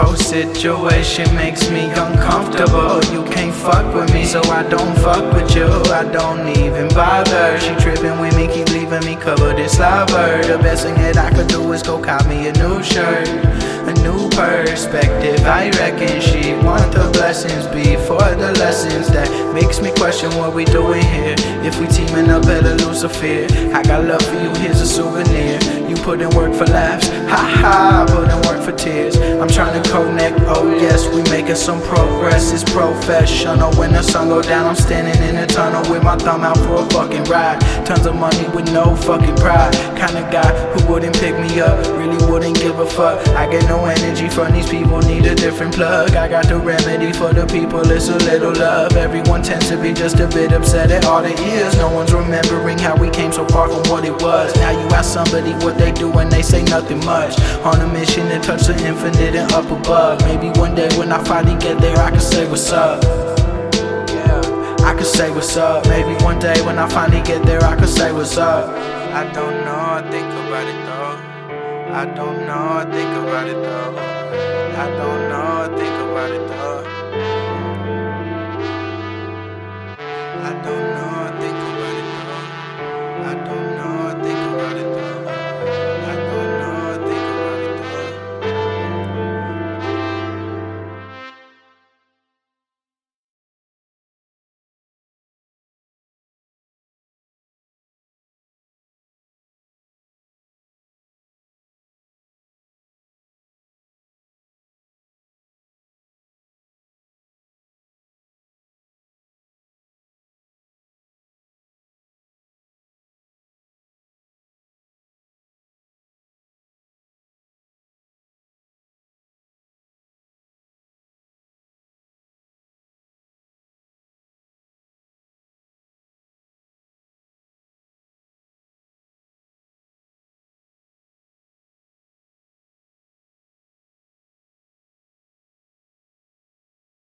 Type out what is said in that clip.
situation makes me uncomfortable. You can't fuck with me, so I don't fuck with you. I don't even bother. She tripping with me, keep leaving me covered in slobber. The best thing that I could do is go cop me a new shirt, a new perspective. I reckon she want the blessings before the lessons that makes me question what we doing here. If we teaming up, better lose a fear. I got love for you, here's a souvenir. You put in work for laughs, ha ha. Put in work for tears. I'm trying to connect. Oh yes, we making some progress. It's professional. When the sun go down, I'm standing in a tunnel with my thumb out for a fucking ride. Tons of money with no fucking pride. Kind of guy who wouldn't pick me up, really wouldn't give a fuck. I get no energy from these people. Need a different plug. I got the remedy for the people. It's a little love. Everyone tends to be just a bit upset at all the years. No one's remembering how we came so far from what it was. Now you ask somebody what they do and they say nothing much. On a mission to touch the infinite and up above. Maybe one day when I finally get there, I can say what's up. Yeah, I can say what's up. Maybe one day when I finally get there, I can say what's up. I don't know, I think about it though. I don't know, I think about it though. I don't know, I think about it though. I don't know, I think about it though. I don't know.